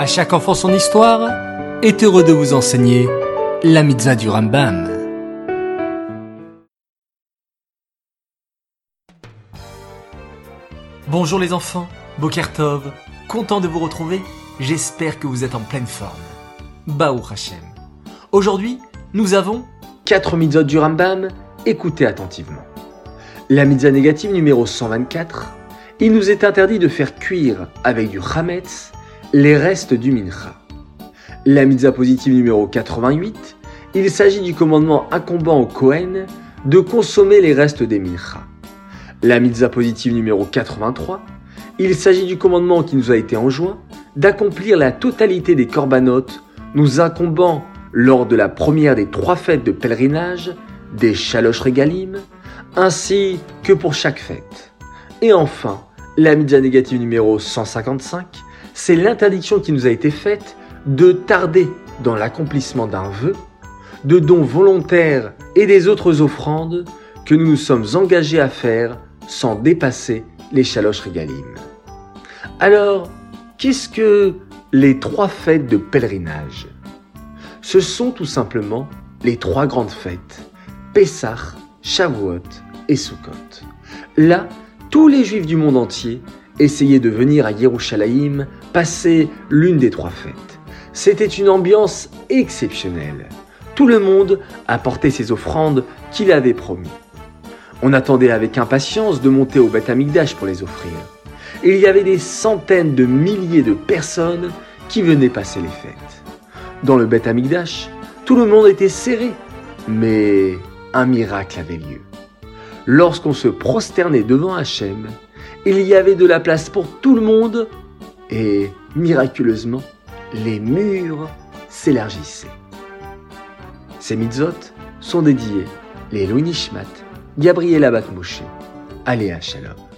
À chaque enfant son histoire est heureux de vous enseigner la mitzvah du Rambam. Bonjour les enfants, Bokertov, content de vous retrouver, j'espère que vous êtes en pleine forme. Baou Hashem. Aujourd'hui, nous avons 4 mitzvot du Rambam, écoutez attentivement. La mitzvah négative numéro 124, il nous est interdit de faire cuire avec du chametz les restes du mincha. La mitzvah positive numéro 88, il s'agit du commandement incombant au Kohen de consommer les restes des mincha. La mitzvah positive numéro 83, il s'agit du commandement qui nous a été enjoint d'accomplir la totalité des corbanotes nous incombant lors de la première des trois fêtes de pèlerinage, des chaloches régalim, ainsi que pour chaque fête. Et enfin, la mitzvah négative numéro 155, c'est l'interdiction qui nous a été faite de tarder dans l'accomplissement d'un vœu, de dons volontaires et des autres offrandes que nous nous sommes engagés à faire sans dépasser les chaloches régalim. Alors, qu'est-ce que les trois fêtes de pèlerinage? Ce sont tout simplement les trois grandes fêtes, Pessah, Shavuot et Sukkot. Là, tous les juifs du monde entier essayaient de venir à Yerushalayim passer l'une des trois fêtes. C'était une ambiance exceptionnelle. Tout le monde apportait ses offrandes qu'il avait promis. On attendait avec impatience de monter au Beth Amikdash pour les offrir. Il y avait des centaines de milliers de personnes qui venaient passer les fêtes. Dans le Beth Amikdash, tout le monde était serré, mais un miracle avait lieu lorsqu'on se prosternait devant Hachem, il y avait de la place pour tout le monde et, miraculeusement, les murs s'élargissaient. Ces mitzvot sont dédiés les Louis Nishmat, Gabriel Abat Moshe, Aléa Shalom.